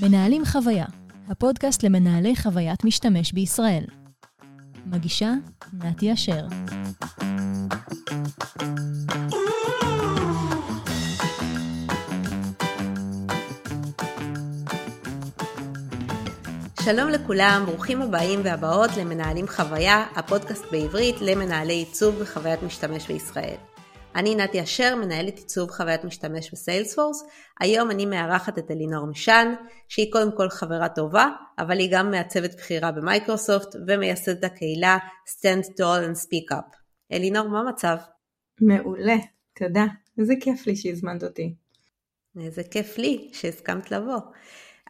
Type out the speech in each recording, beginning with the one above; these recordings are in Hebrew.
מנהלים חוויה, הפודקאסט למנהלי חוויית משתמש בישראל. מגישה נתי אשר. שלום לכולם, ברוכים הבאים והבאות למנהלים חוויה, הפודקאסט בעברית למנהלי עיצוב וחוויית משתמש בישראל. אני נתי אשר, מנהלת עיצוב חוויית משתמש בסיילספורס. היום אני מארחת את אלינור משען, שהיא קודם כל חברה טובה, אבל היא גם מעצבת בחירה במייקרוסופט ומייסדת הקהילה Stand Tall and Speak Up. אלינור, מה המצב? מעולה, תודה. איזה כיף לי שהזמנת אותי. איזה כיף לי שהסכמת לבוא.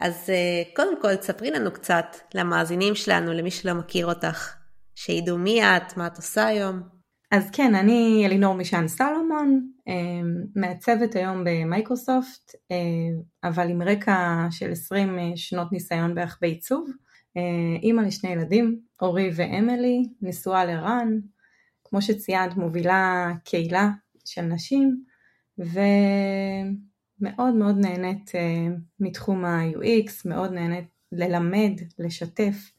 אז אה, קודם כל, תספרי לנו קצת למאזינים שלנו, למי שלא מכיר אותך, שידעו מי את, מה את עושה היום. אז כן, אני אלינור מישן סלומון, אמ, מעצבת היום במייקרוסופט, אמ, אבל עם רקע של 20 אה, שנות ניסיון בערך בעיצוב. אה, אימא לשני ילדים, אורי ואמילי, נשואה לרן, כמו שציינת מובילה קהילה של נשים, ומאוד מאוד נהנית אה, מתחום ה-UX, מאוד נהנית ללמד, לשתף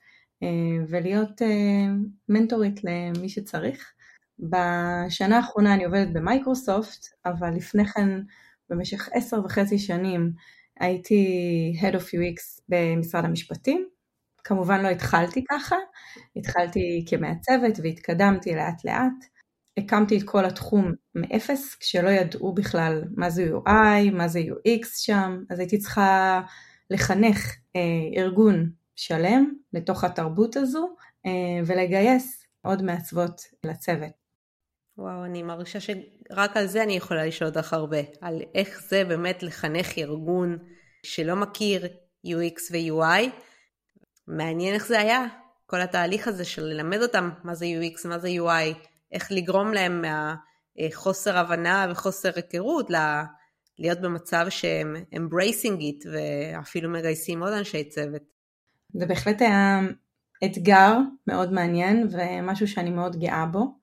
ולהיות מנטורית למי שצריך. בשנה האחרונה אני עובדת במייקרוסופט, אבל לפני כן במשך עשר וחצי שנים הייתי Head of UX במשרד המשפטים. כמובן לא התחלתי ככה, התחלתי כמעצבת והתקדמתי לאט לאט. הקמתי את כל התחום מאפס, כשלא ידעו בכלל מה זה UI, מה זה UX שם, אז הייתי צריכה לחנך אה, ארגון שלם לתוך התרבות הזו אה, ולגייס עוד מעצבות לצוות. וואו, אני מרגישה שרק על זה אני יכולה לשאול אותך הרבה, על איך זה באמת לחנך ארגון שלא מכיר UX ו-UI. מעניין איך זה היה, כל התהליך הזה של ללמד אותם מה זה UX, מה זה UI, איך לגרום להם מהחוסר הבנה וחוסר היכרות להיות במצב שהם embracing it ואפילו מגייסים עוד אנשי צוות. זה בהחלט היה אתגר מאוד מעניין ומשהו שאני מאוד גאה בו.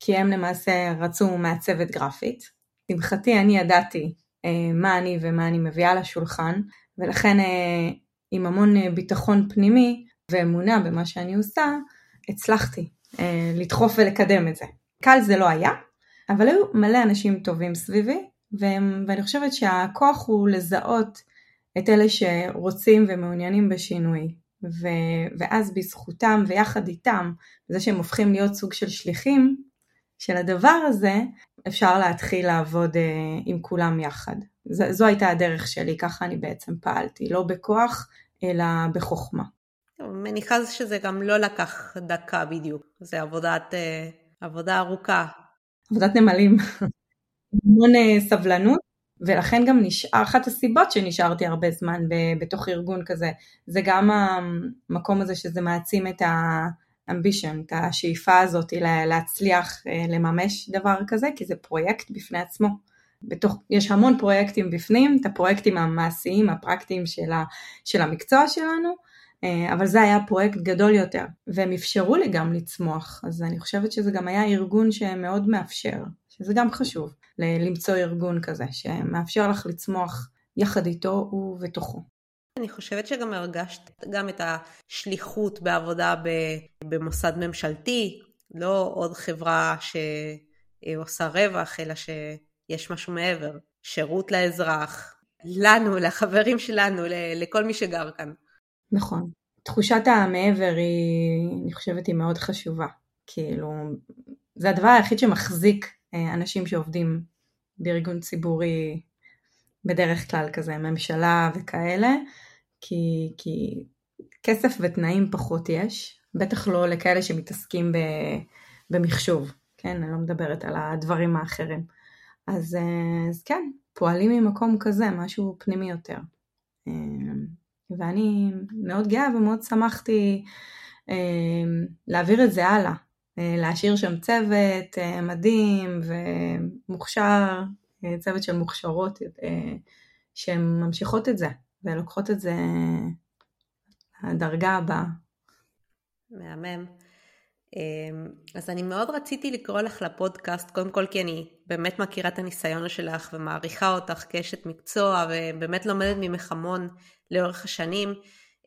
כי הם למעשה רצו מעצבת גרפית. לשמחתי אני ידעתי אה, מה אני ומה אני מביאה לשולחן, ולכן אה, עם המון אה, ביטחון פנימי ואמונה במה שאני עושה, הצלחתי אה, לדחוף ולקדם את זה. קל זה לא היה, אבל היו מלא אנשים טובים סביבי, והם, ואני חושבת שהכוח הוא לזהות את אלה שרוצים ומעוניינים בשינוי. ו, ואז בזכותם ויחד איתם, זה שהם הופכים להיות סוג של שליחים, של הדבר הזה אפשר להתחיל לעבוד uh, עם כולם יחד. ז, זו הייתה הדרך שלי, ככה אני בעצם פעלתי, לא בכוח אלא בחוכמה. מניחה שזה גם לא לקח דקה בדיוק, זה עבודת, uh, עבודה ארוכה. עבודת נמלים, המון uh, סבלנות, ולכן גם נשאר, אחת הסיבות שנשארתי הרבה זמן ב, בתוך ארגון כזה, זה גם המקום הזה שזה מעצים את ה... אמבישן, את השאיפה הזאת להצליח אה, לממש דבר כזה, כי זה פרויקט בפני עצמו. בתוך, יש המון פרויקטים בפנים, את הפרויקטים המעשיים, הפרקטיים של, ה, של המקצוע שלנו, אה, אבל זה היה פרויקט גדול יותר, והם אפשרו לי גם לצמוח, אז אני חושבת שזה גם היה ארגון שמאוד מאפשר, שזה גם חשוב, למצוא ארגון כזה, שמאפשר לך לצמוח יחד איתו ובתוכו. אני חושבת שגם הרגשת גם את השליחות בעבודה במוסד ממשלתי, לא עוד חברה שעושה רווח, אלא שיש משהו מעבר, שירות לאזרח, לנו, לחברים שלנו, לכל מי שגר כאן. נכון. תחושת המעבר היא, אני חושבת, היא מאוד חשובה. כאילו, זה הדבר היחיד שמחזיק אה, אנשים שעובדים בארגון ציבורי בדרך כלל כזה, ממשלה וכאלה, כי, כי כסף ותנאים פחות יש, בטח לא לכאלה שמתעסקים ב, במחשוב, כן? אני לא מדברת על הדברים האחרים. אז, אה, אז כן, פועלים ממקום כזה, משהו פנימי יותר. אה, ואני מאוד גאה ומאוד שמחתי אה, להעביר את זה הלאה, להשאיר שם צוות מדהים ומוכשר, צוות של מוכשרות שהן ממשיכות את זה. ולוקחות את זה לדרגה הבאה. מהמם. אמ, אז אני מאוד רציתי לקרוא לך לפודקאסט, קודם כל כי אני באמת מכירה את הניסיון שלך ומעריכה אותך כאשת מקצוע ובאמת לומדת ממך המון לאורך השנים,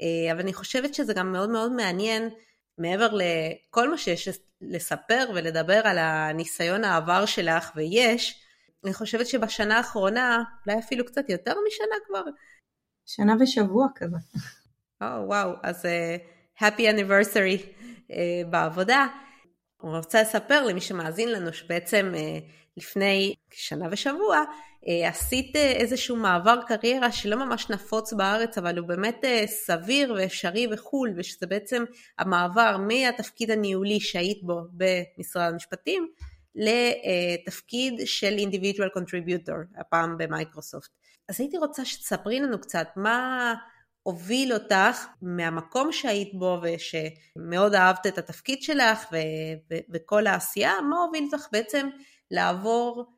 אה, אבל אני חושבת שזה גם מאוד מאוד מעניין, מעבר לכל מה שיש לספר ולדבר על הניסיון העבר שלך, ויש, אני חושבת שבשנה האחרונה, אולי אפילו קצת יותר משנה כבר. שנה ושבוע כזה. או, oh, וואו, אז uh, happy anniversary uh, בעבודה. אני רוצה לספר למי שמאזין לנו שבעצם uh, לפני שנה ושבוע uh, עשית uh, איזשהו מעבר קריירה שלא ממש נפוץ בארץ אבל הוא באמת uh, סביר ואפשרי וחו"ל ושזה בעצם המעבר מהתפקיד הניהולי שהיית בו במשרד המשפטים לתפקיד של individual contributor, הפעם במייקרוסופט. אז הייתי רוצה שתספרי לנו קצת מה הוביל אותך מהמקום שהיית בו ושמאוד אהבת את התפקיד שלך ו- ו- וכל העשייה, מה הוביל אותך בעצם לעבור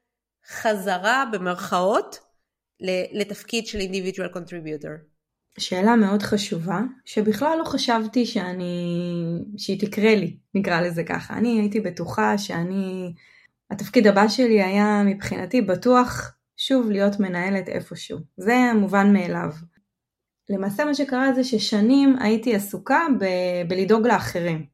חזרה במרכאות לתפקיד של individual contributor? שאלה מאוד חשובה, שבכלל לא חשבתי שאני, שהיא תקרה לי, נקרא לזה ככה. אני הייתי בטוחה שאני, התפקיד הבא שלי היה מבחינתי בטוח שוב להיות מנהלת איפשהו. זה המובן מאליו. למעשה מה שקרה זה ששנים הייתי עסוקה ב- בלדאוג לאחרים,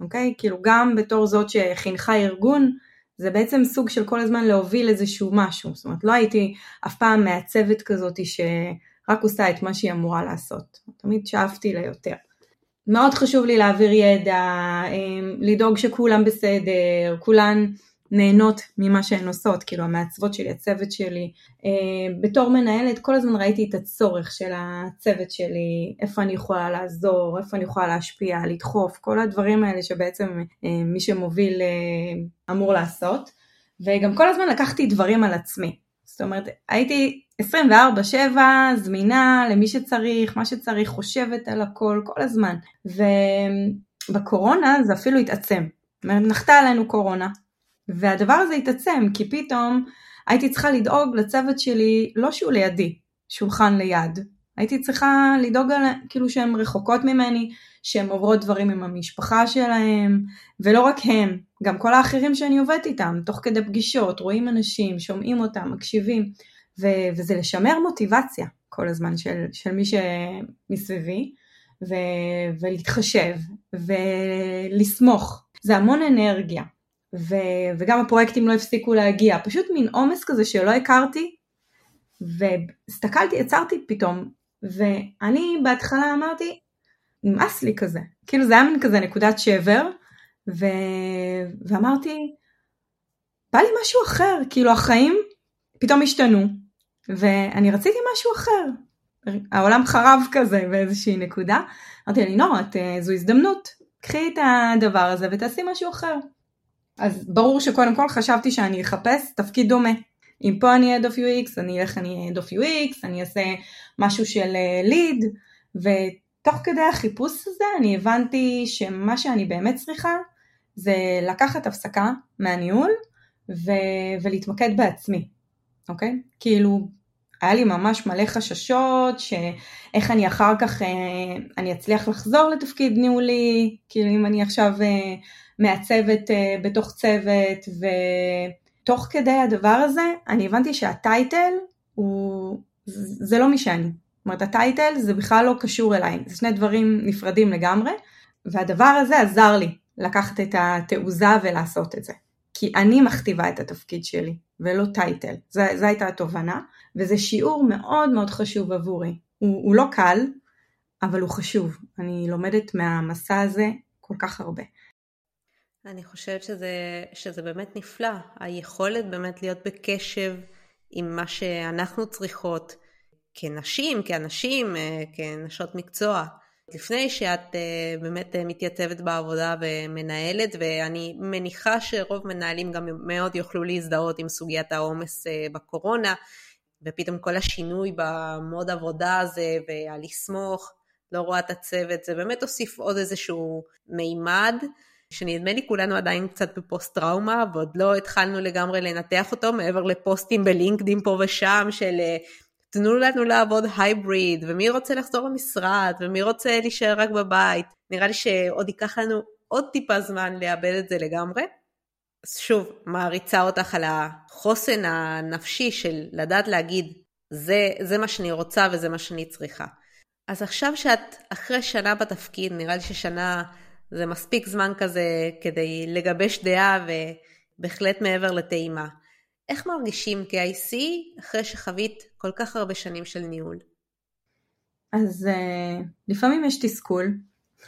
אוקיי? כאילו גם בתור זאת שחינכה ארגון, זה בעצם סוג של כל הזמן להוביל איזשהו משהו. זאת אומרת, לא הייתי אף פעם מעצבת כזאת ש... רק עושה את מה שהיא אמורה לעשות. תמיד שאפתי ליותר. מאוד חשוב לי להעביר ידע, אמ, לדאוג שכולם בסדר, כולן נהנות ממה שהן עושות, כאילו המעצבות שלי, הצוות שלי. אמ, בתור מנהלת כל הזמן ראיתי את הצורך של הצוות שלי, איפה אני יכולה לעזור, איפה אני יכולה להשפיע, לדחוף, כל הדברים האלה שבעצם אמ, מי שמוביל אמור לעשות. וגם כל הזמן לקחתי דברים על עצמי. זאת אומרת, הייתי 24-7 זמינה למי שצריך, מה שצריך, חושבת על הכל כל הזמן. ובקורונה זה אפילו התעצם. זאת אומרת, נחתה עלינו קורונה. והדבר הזה התעצם, כי פתאום הייתי צריכה לדאוג לצוות שלי, לא שהוא לידי, שולחן ליד. הייתי צריכה לדאוג על, כאילו שהן רחוקות ממני, שהן עוברות דברים עם המשפחה שלהם, ולא רק הם, גם כל האחרים שאני עובדת איתם, תוך כדי פגישות, רואים אנשים, שומעים אותם, מקשיבים. ו- וזה לשמר מוטיבציה כל הזמן של, של מי שמסביבי, ו- ולהתחשב, ולסמוך. זה המון אנרגיה, ו- וגם הפרויקטים לא הפסיקו להגיע, פשוט מין עומס כזה שלא הכרתי, והסתכלתי, עצרתי פתאום, ואני בהתחלה אמרתי, נמאס לי כזה, כאילו זה היה מין כזה נקודת שבר, ו... ואמרתי, בא לי משהו אחר, כאילו החיים פתאום השתנו, ואני רציתי משהו אחר. העולם חרב כזה באיזושהי נקודה. אמרתי לי, את, אה, זו הזדמנות, קחי את הדבר הזה ותעשי משהו אחר. אז ברור שקודם כל חשבתי שאני אחפש תפקיד דומה. אם פה אני Head of UX, אני אלך אני Head of UX, אני אעשה משהו של ליד, אה, ותוך כדי החיפוש הזה אני הבנתי שמה שאני באמת צריכה זה לקחת הפסקה מהניהול ו- ולהתמקד בעצמי. אוקיי? כאילו, היה לי ממש מלא חששות, שאיך אני אחר כך, אה, אני אצליח לחזור לתפקיד ניהולי, כאילו אם אני עכשיו אה, מעצבת אה, בתוך צוות, ותוך כדי הדבר הזה, אני הבנתי שהטייטל הוא, זה לא מי שאני. זאת אומרת, הטייטל זה בכלל לא קשור אליי, זה שני דברים נפרדים לגמרי, והדבר הזה עזר לי לקחת את התעוזה ולעשות את זה. כי אני מכתיבה את התפקיד שלי, ולא טייטל. זו הייתה התובנה, וזה שיעור מאוד מאוד חשוב עבורי. הוא, הוא לא קל, אבל הוא חשוב. אני לומדת מהמסע הזה כל כך הרבה. אני חושבת שזה, שזה באמת נפלא, היכולת באמת להיות בקשב עם מה שאנחנו צריכות כנשים, כאנשים, אה, כנשות מקצוע. לפני שאת uh, באמת uh, מתייצבת בעבודה ומנהלת, ואני מניחה שרוב מנהלים גם מאוד יוכלו להזדהות עם סוגיית העומס בקורונה, ופתאום כל השינוי במוד עבודה הזה, והלסמוך, לא רואה את הצוות, זה באמת הוסיף עוד איזשהו מימד. שנדמה לי כולנו עדיין קצת בפוסט טראומה ועוד לא התחלנו לגמרי לנתח אותו מעבר לפוסטים בלינקדאין פה ושם של תנו לנו לעבוד הייבריד, ומי רוצה לחזור למשרד, ומי רוצה להישאר רק בבית. נראה לי שעוד ייקח לנו עוד טיפה זמן לאבד את זה לגמרי. שוב, מעריצה אותך על החוסן הנפשי של לדעת להגיד, זה, זה מה שאני רוצה וזה מה שאני צריכה. אז עכשיו שאת אחרי שנה בתפקיד, נראה לי ששנה זה מספיק זמן כזה כדי לגבש דעה ובהחלט מעבר לטעימה. איך מרגישים כ-IC אחרי שחווית כל כך הרבה שנים של ניהול? אז uh, לפעמים יש תסכול,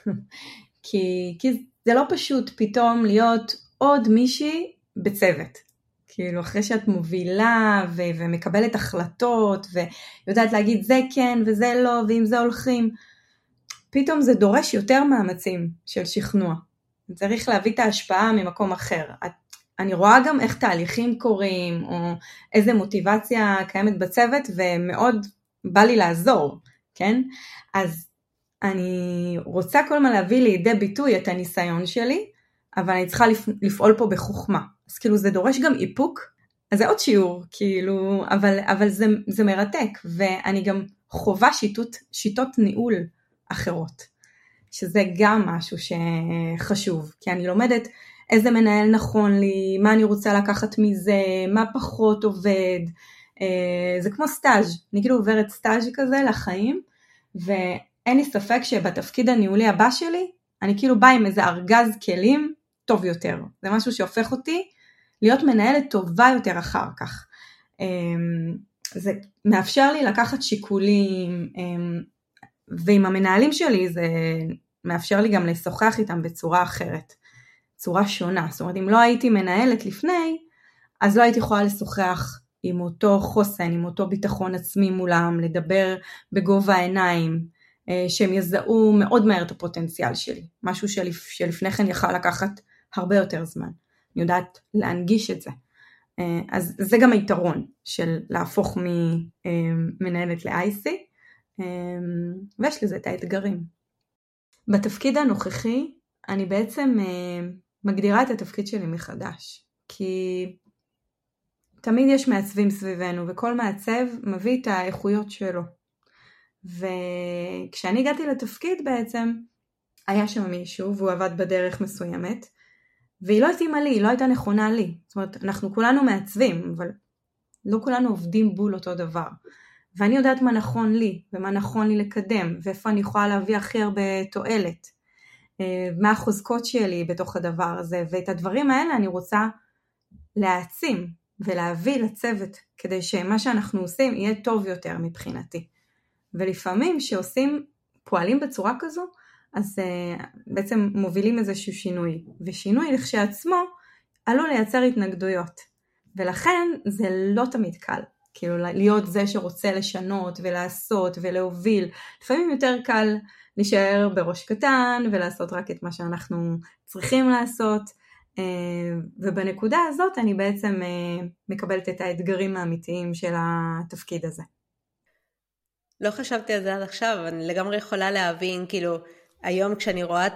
כי, כי זה לא פשוט פתאום להיות עוד מישהי בצוות. כאילו אחרי שאת מובילה ו- ומקבלת החלטות ויודעת להגיד זה כן וזה לא ועם זה הולכים, פתאום זה דורש יותר מאמצים של שכנוע. צריך להביא את ההשפעה ממקום אחר. אני רואה גם איך תהליכים קורים או איזה מוטיבציה קיימת בצוות ומאוד בא לי לעזור, כן? אז אני רוצה כל הזמן להביא לידי ביטוי את הניסיון שלי, אבל אני צריכה לפעול פה בחוכמה. אז כאילו זה דורש גם איפוק, אז זה עוד שיעור, כאילו, אבל, אבל זה, זה מרתק, ואני גם חווה שיטות, שיטות ניהול אחרות, שזה גם משהו שחשוב, כי אני לומדת איזה מנהל נכון לי, מה אני רוצה לקחת מזה, מה פחות עובד, אה, זה כמו סטאז', אני כאילו עוברת סטאז' כזה לחיים, ואין לי ספק שבתפקיד הניהולי הבא שלי, אני כאילו באה עם איזה ארגז כלים טוב יותר, זה משהו שהופך אותי להיות מנהלת טובה יותר אחר כך. אמ, זה מאפשר לי לקחת שיקולים, אמ, ועם המנהלים שלי זה מאפשר לי גם לשוחח איתם בצורה אחרת, צורה שונה. זאת אומרת, אם לא הייתי מנהלת לפני, אז לא הייתי יכולה לשוחח עם אותו חוסן, עם אותו ביטחון עצמי מולם, לדבר בגובה העיניים, אה, שהם יזהו מאוד מהר את הפוטנציאל שלי, משהו שלפ, שלפני כן יכל לקחת הרבה יותר זמן. אני יודעת להנגיש את זה. אה, אז זה גם היתרון של להפוך ממנהלת ל-IC, אה, ויש לזה את האתגרים. בתפקיד הנוכחי אני בעצם אה, מגדירה את התפקיד שלי מחדש, כי תמיד יש מעצבים סביבנו וכל מעצב מביא את האיכויות שלו. וכשאני הגעתי לתפקיד בעצם היה שם מישהו והוא עבד בדרך מסוימת והיא לא התאימה לי, היא לא הייתה נכונה לי. זאת אומרת, אנחנו כולנו מעצבים, אבל לא כולנו עובדים בול אותו דבר. ואני יודעת מה נכון לי, ומה נכון לי לקדם, ואיפה אני יכולה להביא הכי הרבה תועלת. אה, מה החוזקות שלי בתוך הדבר הזה, ואת הדברים האלה אני רוצה להעצים ולהביא לצוות, כדי שמה שאנחנו עושים יהיה טוב יותר מבחינתי. ולפעמים כשעושים, פועלים בצורה כזו, אז uh, בעצם מובילים איזשהו שינוי, ושינוי לכשעצמו עלול לייצר התנגדויות, ולכן זה לא תמיד קל, כאילו להיות זה שרוצה לשנות ולעשות ולהוביל, לפעמים יותר קל להישאר בראש קטן ולעשות רק את מה שאנחנו צריכים לעשות, uh, ובנקודה הזאת אני בעצם uh, מקבלת את האתגרים האמיתיים של התפקיד הזה. לא חשבתי על זה עד עכשיו, אני לגמרי יכולה להבין, כאילו, היום כשאני רואה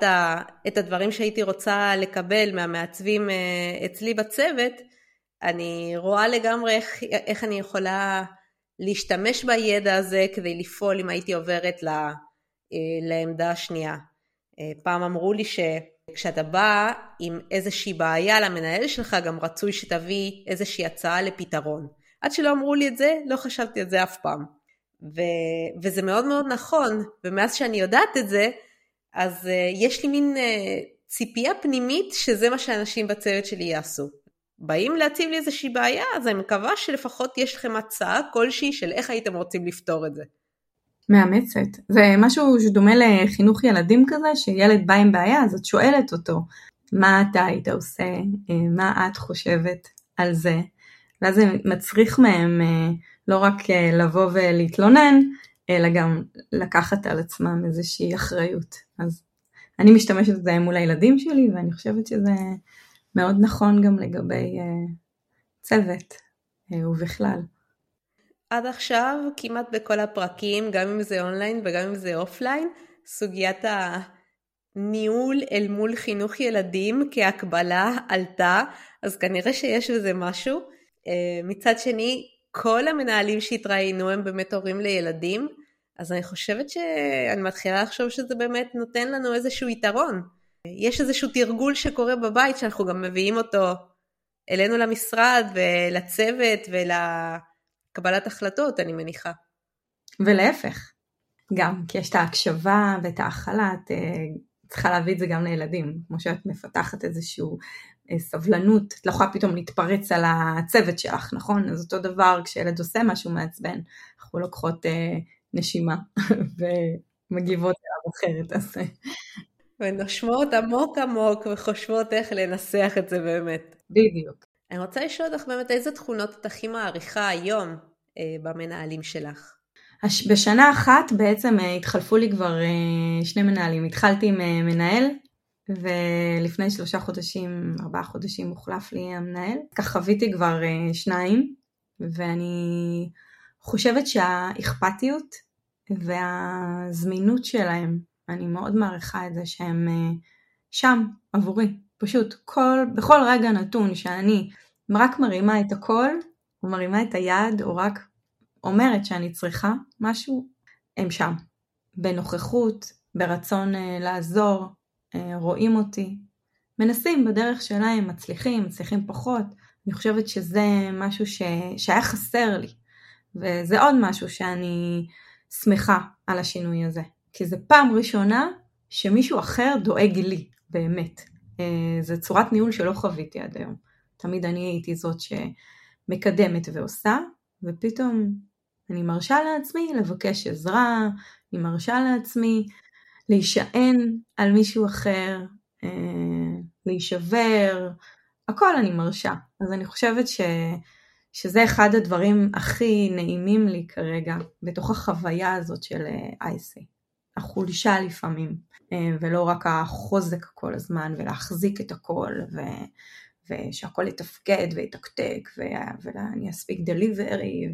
את הדברים שהייתי רוצה לקבל מהמעצבים אה, אצלי בצוות, אני רואה לגמרי איך, איך אני יכולה להשתמש בידע הזה כדי לפעול אם הייתי עוברת לה, אה, לעמדה השנייה. אה, פעם אמרו לי שכשאתה בא עם איזושהי בעיה למנהל שלך, גם רצוי שתביא איזושהי הצעה לפתרון. עד שלא אמרו לי את זה, לא חשבתי על זה אף פעם. ו, וזה מאוד מאוד נכון, ומאז שאני יודעת את זה, אז uh, יש לי מין ציפייה פנימית שזה מה שאנשים בצוות שלי יעשו. באים להציב לי איזושהי בעיה, אז אני מקווה שלפחות יש לכם הצעה כלשהי של איך הייתם רוצים לפתור את זה. מאמצת. זה משהו שדומה לחינוך ילדים כזה, שילד בא עם בעיה, אז את שואלת אותו, מה אתה היית עושה, אה, מה את חושבת על זה, ואז זה מצריך מהם לא רק לבוא ולהתלונן, אלא גם לקחת על עצמם איזושהי אחריות. אז אני משתמשת בזה מול הילדים שלי, ואני חושבת שזה מאוד נכון גם לגבי אה, צוות אה, ובכלל. עד עכשיו, כמעט בכל הפרקים, גם אם זה אונליין וגם אם זה offline, סוגיית הניהול אל מול חינוך ילדים כהקבלה עלתה, אז כנראה שיש בזה משהו. אה, מצד שני, כל המנהלים שהתראיינו הם באמת הורים לילדים, אז אני חושבת שאני מתחילה לחשוב שזה באמת נותן לנו איזשהו יתרון. יש איזשהו תרגול שקורה בבית שאנחנו גם מביאים אותו אלינו למשרד ולצוות ולקבלת החלטות, אני מניחה. ולהפך, גם, כי יש את ההקשבה ואת ההכלה, את אה, צריכה להביא את זה גם לילדים, כמו שאת מפתחת איזושהי אה, סבלנות, את לא יכולה פתאום להתפרץ על הצוות שלך, נכון? אז אותו דבר כשילד עושה משהו מעצבן, אנחנו לוקחות אה, נשימה ומגיבות אליו אחרת. אז... ונושמות עמוק עמוק וחושבות איך לנסח את זה באמת. בדיוק. אני רוצה לשאול אותך באמת איזה תכונות את הכי מעריכה היום אה, במנהלים שלך. בשנה אחת בעצם אה, התחלפו לי כבר אה, שני מנהלים. התחלתי עם אה, מנהל ולפני שלושה חודשים, ארבעה חודשים הוחלף לי המנהל. כך חוויתי כבר שניים ואני חושבת שהאכפתיות והזמינות שלהם, אני מאוד מעריכה את זה שהם שם עבורי. פשוט כל, בכל רגע נתון שאני רק מרימה את הקול, או מרימה את היד, או רק אומרת שאני צריכה משהו, הם שם. בנוכחות, ברצון uh, לעזור, uh, רואים אותי, מנסים בדרך שלהם, מצליחים, מצליחים פחות. אני חושבת שזה משהו ש... שהיה חסר לי, וזה עוד משהו שאני שמחה על השינוי הזה. כי זה פעם ראשונה שמישהו אחר דואג לי, באמת. Uh, זו צורת ניהול שלא חוויתי עד היום. תמיד אני הייתי זאת שמקדמת ועושה, ופתאום אני מרשה לעצמי לבקש עזרה, אני מרשה לעצמי להישען על מישהו אחר, אה, להישבר, הכל אני מרשה. אז אני חושבת ש, שזה אחד הדברים הכי נעימים לי כרגע בתוך החוויה הזאת של אייסי. החולשה לפעמים, אה, ולא רק החוזק כל הזמן ולהחזיק את הכל ו... ושהכל יתפקד ויתקתק ואני אספיק דליברי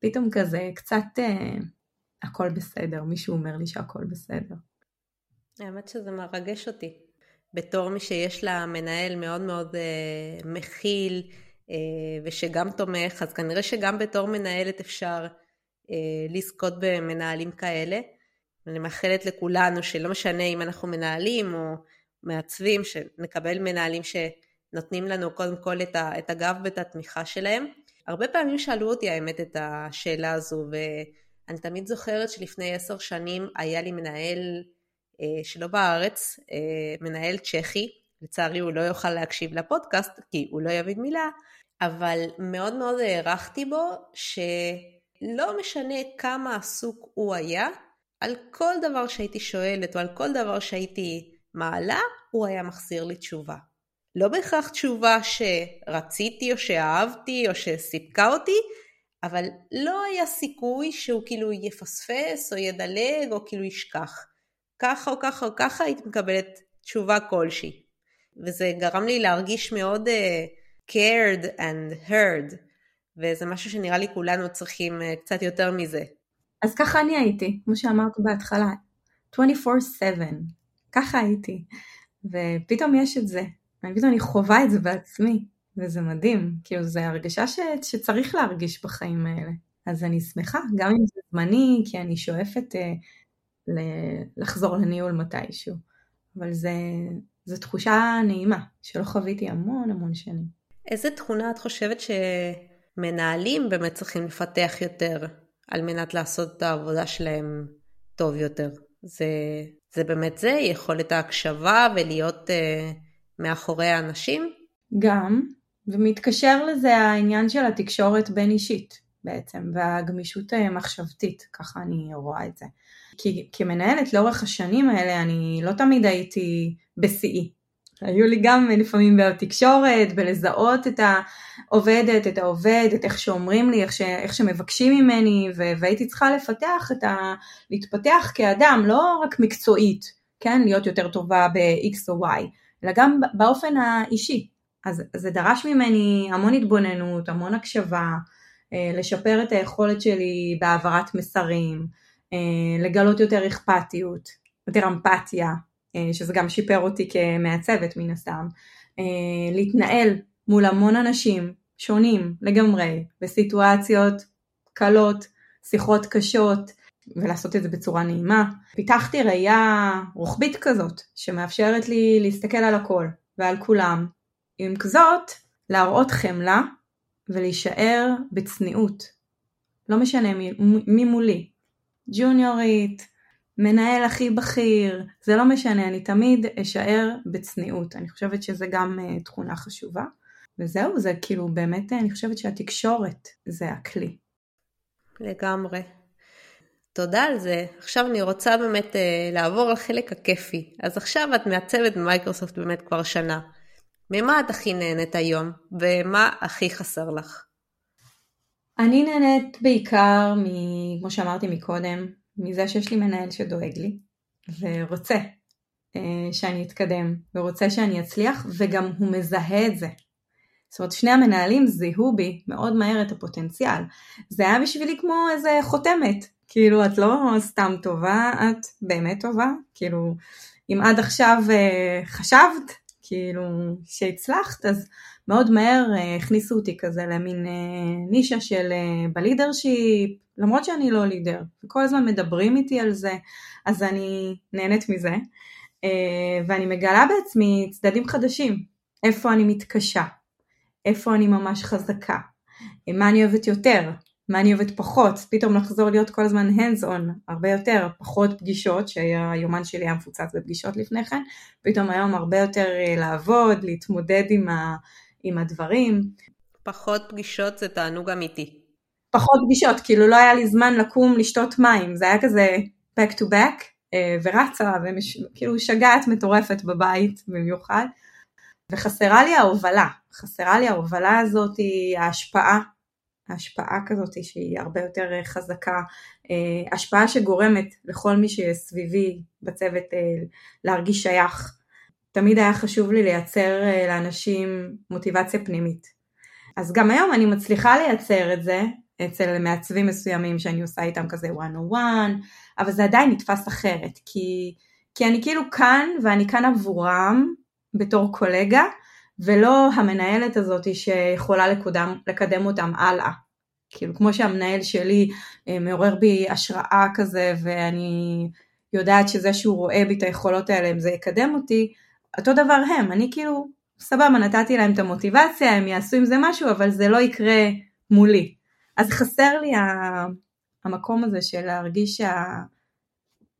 פתאום כזה קצת אה, הכל בסדר, מישהו אומר לי שהכל בסדר. האמת שזה מרגש אותי. בתור מי שיש לה מנהל מאוד מאוד אה, מכיל אה, ושגם תומך, אז כנראה שגם בתור מנהלת אפשר אה, לזכות במנהלים כאלה. אני מאחלת לכולנו שלא משנה אם אנחנו מנהלים או מעצבים, שנקבל מנהלים שנותנים לנו קודם כל את הגב ואת התמיכה שלהם. הרבה פעמים שאלו אותי האמת את השאלה הזו, ואני תמיד זוכרת שלפני עשר שנים היה לי מנהל אה, שלא בארץ, אה, מנהל צ'כי, לצערי הוא לא יוכל להקשיב לפודקאסט כי הוא לא יבין מילה, אבל מאוד מאוד הערכתי בו שלא משנה כמה עסוק הוא היה, על כל דבר שהייתי שואלת או על כל דבר שהייתי מעלה, הוא היה מחזיר לי תשובה. לא בהכרח תשובה שרציתי או שאהבתי או שסיפקה אותי, אבל לא היה סיכוי שהוא כאילו יפספס או ידלג או כאילו ישכח. ככה או ככה או ככה הייתי מקבלת תשובה כלשהי. וזה גרם לי להרגיש מאוד uh, cared and heard, וזה משהו שנראה לי כולנו צריכים uh, קצת יותר מזה. אז ככה אני הייתי, כמו שאמרת בהתחלה, 24/7, ככה הייתי, ופתאום יש את זה, אני פתאום אני חווה את זה בעצמי, וזה מדהים, כאילו זו הרגשה ש, שצריך להרגיש בחיים האלה. אז אני שמחה, גם אם זה זמני, כי אני שואפת אה, ל, לחזור לניהול מתישהו. אבל זה, זו תחושה נעימה, שלא חוויתי המון המון שנים. איזה תכונה את חושבת שמנהלים באמת צריכים לפתח יותר על מנת לעשות את העבודה שלהם טוב יותר? זה, זה באמת זה, יכולת ההקשבה ולהיות... אה, מאחורי האנשים? גם, ומתקשר לזה העניין של התקשורת בין אישית בעצם, והגמישות המחשבתית, ככה אני רואה את זה. כי כמנהלת לאורך השנים האלה אני לא תמיד הייתי בשיאי. היו לי גם לפעמים בעיות תקשורת, בלזהות את העובדת, את העובד, את איך שאומרים לי, איך, ש, איך שמבקשים ממני, ו, והייתי צריכה לפתח את ה... להתפתח כאדם, לא רק מקצועית, כן? להיות יותר טובה ב-X או Y, אלא גם באופן האישי. אז זה דרש ממני המון התבוננות, המון הקשבה, אה, לשפר את היכולת שלי בהעברת מסרים, אה, לגלות יותר אכפתיות, יותר אמפתיה, שזה גם שיפר אותי כמעצבת מן הסתם, להתנהל מול המון אנשים שונים לגמרי, בסיטואציות קלות, שיחות קשות, ולעשות את זה בצורה נעימה. פיתחתי ראייה רוחבית כזאת, שמאפשרת לי להסתכל על הכל ועל כולם. עם זאת, להראות חמלה ולהישאר בצניעות. לא משנה מי, מי מולי. ג'וניורית, מנהל הכי בכיר, זה לא משנה, אני תמיד אשאר בצניעות. אני חושבת שזה גם uh, תכונה חשובה. וזהו, זה כאילו באמת, אני חושבת שהתקשורת זה הכלי. לגמרי. תודה על זה. עכשיו אני רוצה באמת uh, לעבור לחלק הכיפי. אז עכשיו את מעצבת במייקרוסופט באמת כבר שנה. ממה את הכי נהנית היום, ומה הכי חסר לך? אני נהנית בעיקר, מ, כמו שאמרתי מקודם, מזה שיש לי מנהל שדואג לי, ורוצה uh, שאני אתקדם, ורוצה שאני אצליח, וגם הוא מזהה את זה. זאת אומרת, שני המנהלים זיהו בי מאוד מהר את הפוטנציאל. זה היה בשבילי כמו איזה חותמת, כאילו את לא סתם טובה, את באמת טובה, כאילו אם עד עכשיו uh, חשבת כאילו שהצלחת אז מאוד מהר uh, הכניסו אותי כזה למין uh, נישה של uh, בלידרשיפ, למרות שאני לא לידר, וכל הזמן מדברים איתי על זה, אז אני נהנית מזה, ואני מגלה בעצמי צדדים חדשים, איפה אני מתקשה, איפה אני ממש חזקה, מה אני אוהבת יותר, מה אני אוהבת פחות, פתאום לחזור להיות כל הזמן hands on, הרבה יותר, פחות פגישות, שהיומן שלי היה מפוצץ בפגישות לפני כן, פתאום היום הרבה יותר אה, לעבוד, להתמודד עם, ה, עם הדברים. פחות פגישות זה תענוג אמיתי. פחות פגישות, כאילו לא היה לי זמן לקום לשתות מים, זה היה כזה back to back, אה, ורצה, וכאילו שגעת מטורפת בבית במיוחד, וחסרה לי ההובלה, חסרה לי ההובלה הזאת, ההשפעה השפעה כזאת שהיא הרבה יותר חזקה, אה, השפעה שגורמת לכל מי שסביבי בצוות אה, להרגיש שייך. תמיד היה חשוב לי לייצר לאנשים מוטיבציה פנימית. אז גם היום אני מצליחה לייצר את זה אצל מעצבים מסוימים שאני עושה איתם כזה one on one, אבל זה עדיין נתפס אחרת, כי, כי אני כאילו כאן ואני כאן עבורם בתור קולגה, ולא המנהלת הזאת שיכולה לקודם, לקדם אותם הלאה. כאילו כמו שהמנהל שלי אה, מעורר בי השראה כזה ואני יודעת שזה שהוא רואה בי את היכולות האלה אם זה יקדם אותי, אותו דבר הם, אני כאילו סבבה נתתי להם את המוטיבציה, הם יעשו עם זה משהו אבל זה לא יקרה מולי. אז חסר לי המקום הזה של להרגיש שה...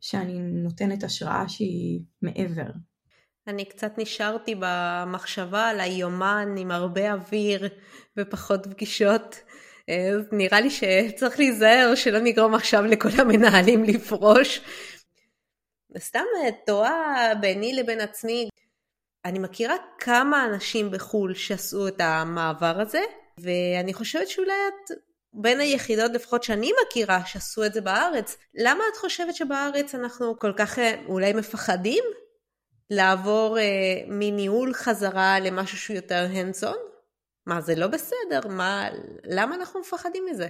שאני נותנת השראה שהיא מעבר. אני קצת נשארתי במחשבה על היומן עם הרבה אוויר ופחות פגישות. אה, נראה לי שצריך להיזהר שלא נגרום עכשיו לכל המנהלים לפרוש. סתם אה, תוהה ביני לבין עצמי, אני מכירה כמה אנשים בחו"ל שעשו את המעבר הזה, ואני חושבת שאולי את בין היחידות לפחות שאני מכירה שעשו את זה בארץ. למה את חושבת שבארץ אנחנו כל כך אה, אולי מפחדים לעבור אה, מניהול חזרה למשהו שהוא יותר on? מה זה לא בסדר? מה, למה אנחנו מפחדים מזה?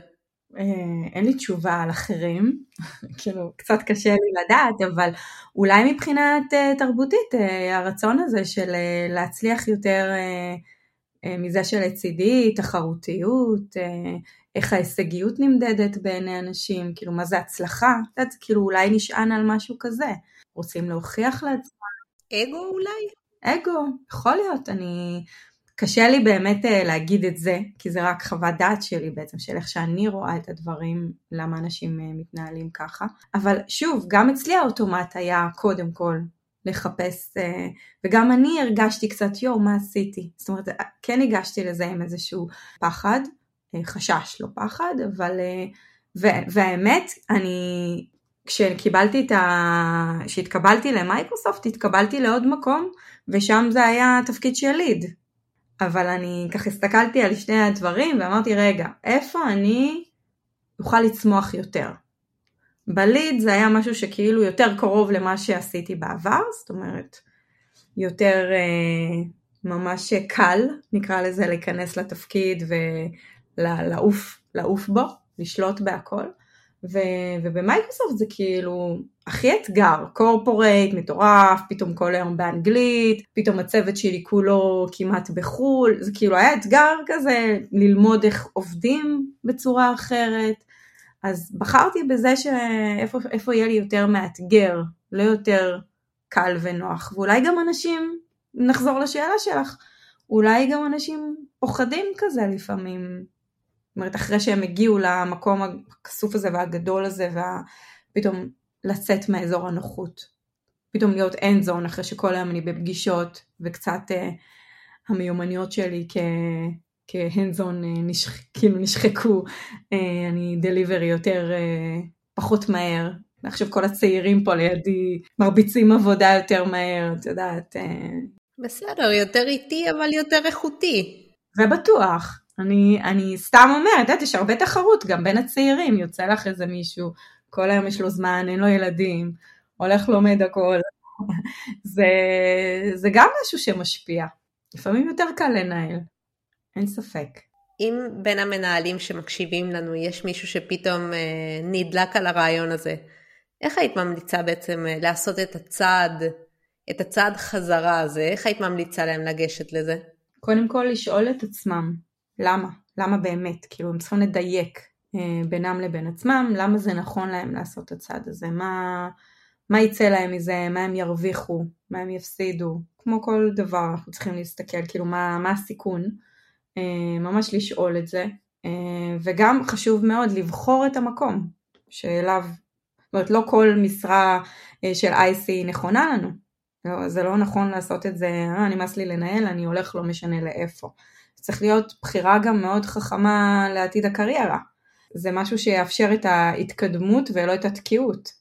אה, אין לי תשובה על אחרים, כאילו קצת קשה לי לדעת, אבל אולי מבחינת אה, תרבותית הרצון הזה של להצליח יותר מזה שלצידי, תחרותיות, איך ההישגיות נמדדת בעיני אנשים, כאילו מה זה הצלחה, את יודעת, כאילו אולי נשען על משהו כזה, רוצים להוכיח לעצמם? אגו אולי? אגו, יכול להיות, אני... קשה לי באמת uh, להגיד את זה, כי זה רק חוות דעת שלי בעצם, של איך שאני רואה את הדברים, למה אנשים uh, מתנהלים ככה. אבל שוב, גם אצלי האוטומט היה קודם כל לחפש, uh, וגם אני הרגשתי קצת, יואו, מה עשיתי? זאת אומרת, כן הגשתי לזה עם איזשהו פחד, חשש, לא פחד, אבל... והאמת, אני כשקיבלתי את ה... כשהתקבלתי למייקרוסופט, התקבלתי לעוד מקום, ושם זה היה תפקיד של ליד. אבל אני ככה הסתכלתי על שני הדברים ואמרתי, רגע, איפה אני אוכל לצמוח יותר? בליד זה היה משהו שכאילו יותר קרוב למה שעשיתי בעבר, זאת אומרת, יותר אה, ממש קל, נקרא לזה, להיכנס לתפקיד ולעוף לעוף בו, לשלוט בהכל. ו- ובמייקרוסופט זה כאילו הכי אתגר, קורפורייט, מטורף, פתאום כל היום באנגלית, פתאום הצוות שלי כולו כמעט בחו"ל, זה כאילו היה אתגר כזה ללמוד איך עובדים בצורה אחרת, אז בחרתי בזה שאיפה יהיה לי יותר מאתגר, לא יותר קל ונוח, ואולי גם אנשים, נחזור לשאלה שלך, אולי גם אנשים פוחדים כזה לפעמים. אומרת, אחרי שהם הגיעו למקום הכסוף הזה והגדול הזה, ופתאום לצאת מאזור הנוחות. פתאום להיות end zone אחרי שכל היום אני בפגישות, וקצת uh, המיומנויות שלי כ... כהנדזון uh, נשח... כאילו נשחקו, uh, אני דליברי יותר, uh, פחות מהר. עכשיו כל הצעירים פה לידי מרביצים עבודה יותר מהר, את יודעת. Uh, בסדר, יותר איטי אבל יותר איכותי. זה בטוח. אני, אני סתם אומרת, את יודעת, יש הרבה תחרות גם בין הצעירים, יוצא לך איזה מישהו, כל היום יש לו זמן, אין לו ילדים, הולך לומד הכל. זה, זה גם משהו שמשפיע. לפעמים יותר קל לנהל, אין ספק. אם בין המנהלים שמקשיבים לנו יש מישהו שפתאום אה, נדלק על הרעיון הזה, איך היית ממליצה בעצם אה, לעשות את הצעד את הצעד חזרה הזה, איך היית ממליצה להם לגשת לזה? קודם כל לשאול את עצמם, למה? למה באמת? כאילו הם צריכים לדייק אה, בינם לבין עצמם, למה זה נכון להם לעשות את הצעד הזה, מה, מה יצא להם מזה, מה הם ירוויחו, מה הם יפסידו, כמו כל דבר אנחנו צריכים להסתכל, כאילו מה, מה הסיכון, אה, ממש לשאול את זה, אה, וגם חשוב מאוד לבחור את המקום שאליו, זאת אומרת לא כל משרה של IC נכונה לנו, לא, זה לא נכון לעשות את זה, אה, נמאס לי לנהל, אני הולך לא משנה לאיפה. צריך להיות בחירה גם מאוד חכמה לעתיד הקריירה. זה משהו שיאפשר את ההתקדמות ולא את התקיעות.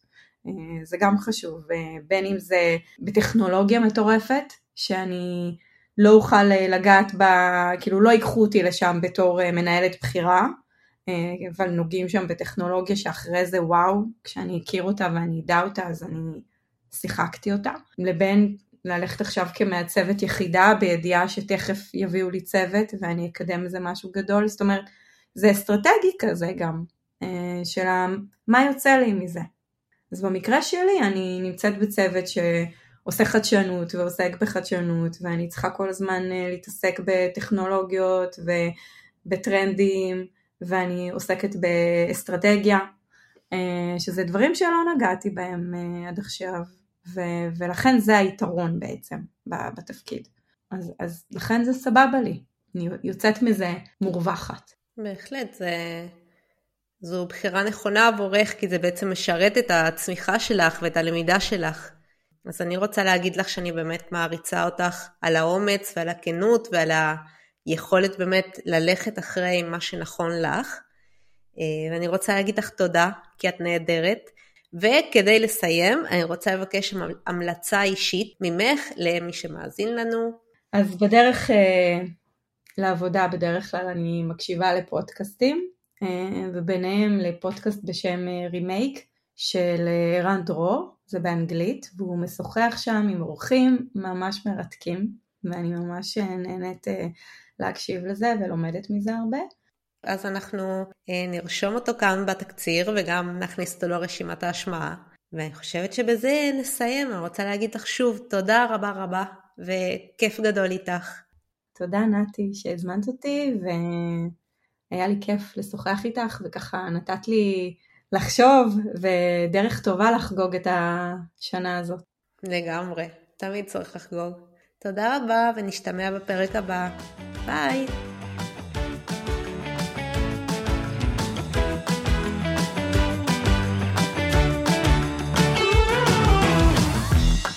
אה, זה גם חשוב, אה, בין אם זה בטכנולוגיה מטורפת, שאני לא אוכל לגעת בה, כאילו לא ייקחו אותי לשם בתור מנהלת בחירה, אבל נוגעים שם בטכנולוגיה שאחרי זה וואו, כשאני אכיר אותה ואני אדע אותה אז אני שיחקתי אותה, לבין ללכת עכשיו כמעצבת יחידה בידיעה שתכף יביאו לי צוות ואני אקדם איזה משהו גדול, זאת אומרת זה אסטרטגי כזה גם, אה, של מה יוצא לי מזה. אז במקרה שלי אני נמצאת בצוות שעושה חדשנות ועוסק בחדשנות ואני צריכה כל הזמן אה, להתעסק בטכנולוגיות ובטרנדים ואני עוסקת באסטרטגיה אה, שזה דברים שלא נגעתי בהם עד עכשיו ו- ולכן זה היתרון בעצם בתפקיד. אז, אז לכן זה סבבה לי, אני יוצאת מזה מורווחת. בהחלט, זה, זו בחירה נכונה עבורך, כי זה בעצם משרת את הצמיחה שלך ואת הלמידה שלך. אז אני רוצה להגיד לך שאני באמת מעריצה אותך על האומץ ועל הכנות ועל היכולת באמת ללכת אחרי מה שנכון לך. אה, ואני רוצה להגיד לך תודה, כי את נהדרת. וכדי לסיים, אני רוצה לבקש המלצה אישית ממך למי שמאזין לנו. אז בדרך uh, לעבודה, בדרך כלל אני מקשיבה לפודקאסטים, uh, וביניהם לפודקאסט בשם רימייק uh, של ערן uh, דרור, זה באנגלית, והוא משוחח שם עם אורחים ממש מרתקים, ואני ממש נהנית uh, להקשיב לזה ולומדת מזה הרבה. אז אנחנו אה, נרשום אותו כאן בתקציר וגם נכניס אותו לרשימת ההשמעה. ואני חושבת שבזה נסיים. אני רוצה להגיד לך שוב תודה רבה רבה וכיף גדול איתך. תודה נתי שהזמנת אותי והיה לי כיף לשוחח איתך וככה נתת לי לחשוב ודרך טובה לחגוג את השנה הזאת. לגמרי, תמיד צריך לחגוג. תודה רבה ונשתמע בפרק הבא. ביי.